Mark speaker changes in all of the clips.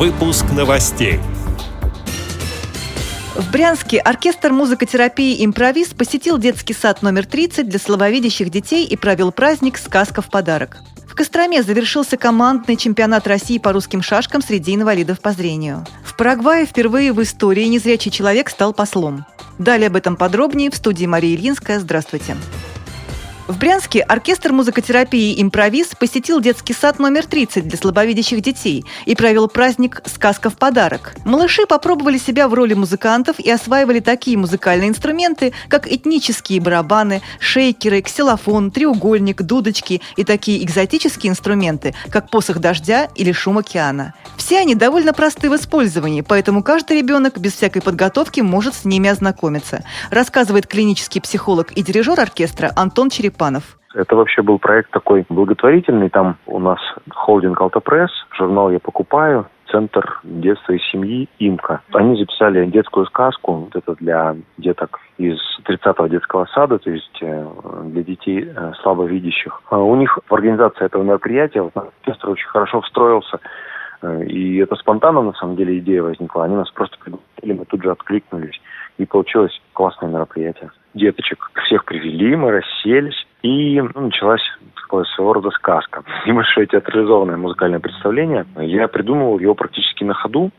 Speaker 1: Выпуск новостей.
Speaker 2: В Брянске оркестр музыкотерапии «Импровиз» посетил детский сад номер 30 для слабовидящих детей и провел праздник «Сказка в подарок». В Костроме завершился командный чемпионат России по русским шашкам среди инвалидов по зрению. В Парагвае впервые в истории незрячий человек стал послом. Далее об этом подробнее в студии Мария Ильинская. Здравствуйте. В Брянске оркестр музыкотерапии «Импровиз» посетил детский сад номер 30 для слабовидящих детей и провел праздник «Сказка в подарок». Малыши попробовали себя в роли музыкантов и осваивали такие музыкальные инструменты, как этнические барабаны, шейкеры, ксилофон, треугольник, дудочки и такие экзотические инструменты, как посох дождя или шум океана. Все они довольно просты в использовании, поэтому каждый ребенок без всякой подготовки может с ними ознакомиться, рассказывает клинический психолог и дирижер оркестра Антон Черепанов. Степанов.
Speaker 3: Это вообще был проект такой благотворительный. Там у нас холдинг «Алтопресс», журнал я покупаю, Центр детства и семьи «Имка». Они записали детскую сказку, вот это для деток из 30-го детского сада, то есть э, для детей э, слабовидящих. А у них в организации этого мероприятия оркестр очень хорошо встроился. Э, и это спонтанно, на самом деле, идея возникла. Они нас просто пригласили, мы тут же откликнулись. И получилось классное мероприятие. Деточек всех привели, мы расселись. И ну, началась такое своего рода сказка. Небольшое театрализованное музыкальное представление. Я придумывал его практически на ходу.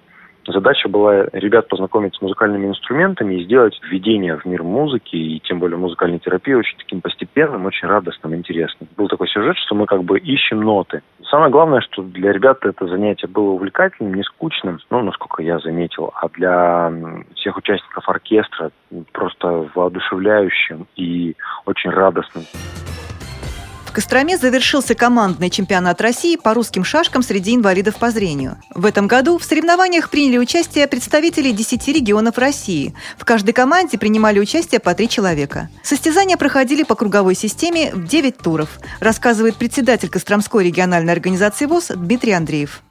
Speaker 3: Задача была ребят познакомить с музыкальными инструментами и сделать введение в мир музыки и тем более музыкальной терапии очень таким постепенным, очень радостным, интересным. Был такой сюжет, что мы как бы ищем ноты. Самое главное, что для ребят это занятие было увлекательным, не скучным, ну, насколько я заметил, а для всех участников оркестра просто воодушевляющим и очень радостным.
Speaker 2: В Костроме завершился командный чемпионат России по русским шашкам среди инвалидов по зрению. В этом году в соревнованиях приняли участие представители 10 регионов России. В каждой команде принимали участие по три человека. Состязания проходили по круговой системе в 9 туров, рассказывает председатель Костромской региональной организации ВОЗ Дмитрий Андреев.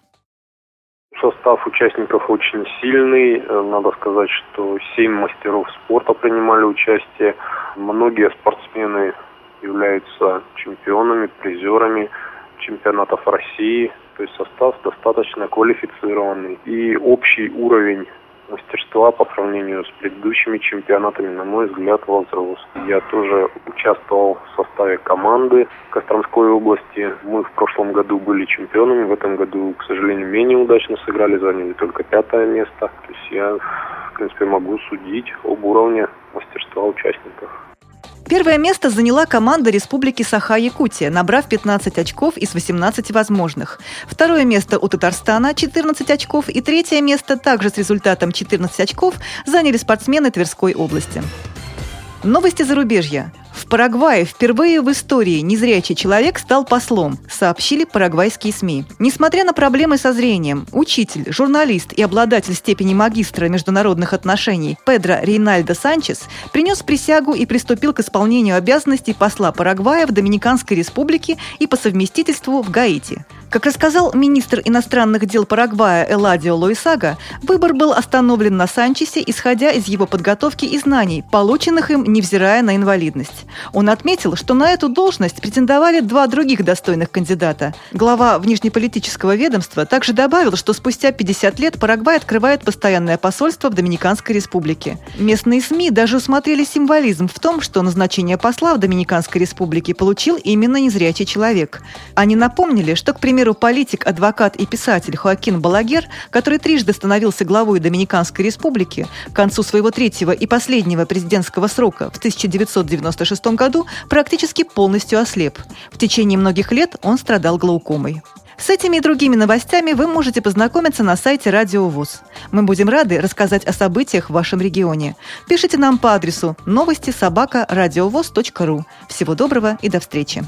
Speaker 4: Состав участников очень сильный. Надо сказать, что семь мастеров спорта принимали участие. Многие спортсмены являются чемпионами, призерами чемпионатов России. То есть состав достаточно квалифицированный. И общий уровень мастерства по сравнению с предыдущими чемпионатами, на мой взгляд, возрос. Я тоже участвовал составе команды Костромской области. Мы в прошлом году были чемпионами, в этом году, к сожалению, менее удачно сыграли, заняли только пятое место. То есть я, в принципе, могу судить об уровне мастерства участников.
Speaker 2: Первое место заняла команда Республики Саха-Якутия, набрав 15 очков из 18 возможных. Второе место у Татарстана – 14 очков. И третье место, также с результатом 14 очков, заняли спортсмены Тверской области. Новости зарубежья. В Парагвае впервые в истории незрячий человек стал послом, сообщили парагвайские СМИ. Несмотря на проблемы со зрением, учитель, журналист и обладатель степени магистра международных отношений Педро Рейнальдо Санчес принес присягу и приступил к исполнению обязанностей посла Парагвая в Доминиканской республике и по совместительству в Гаити. Как рассказал министр иностранных дел Парагвая Эладио Луисага, выбор был остановлен на Санчесе, исходя из его подготовки и знаний, полученных им, невзирая на инвалидность. Он отметил, что на эту должность претендовали два других достойных кандидата. Глава внешнеполитического ведомства также добавил, что спустя 50 лет Парагвай открывает постоянное посольство в Доминиканской республике. Местные СМИ даже усмотрели символизм в том, что назначение посла в Доминиканской республике получил именно незрячий человек. Они напомнили, что, к примеру, примеру, политик, адвокат и писатель Хоакин Балагер, который трижды становился главой Доминиканской республики, к концу своего третьего и последнего президентского срока в 1996 году практически полностью ослеп. В течение многих лет он страдал глаукомой. С этими и другими новостями вы можете познакомиться на сайте Радио ВОЗ. Мы будем рады рассказать о событиях в вашем регионе. Пишите нам по адресу новости собака ру. Всего доброго и до встречи.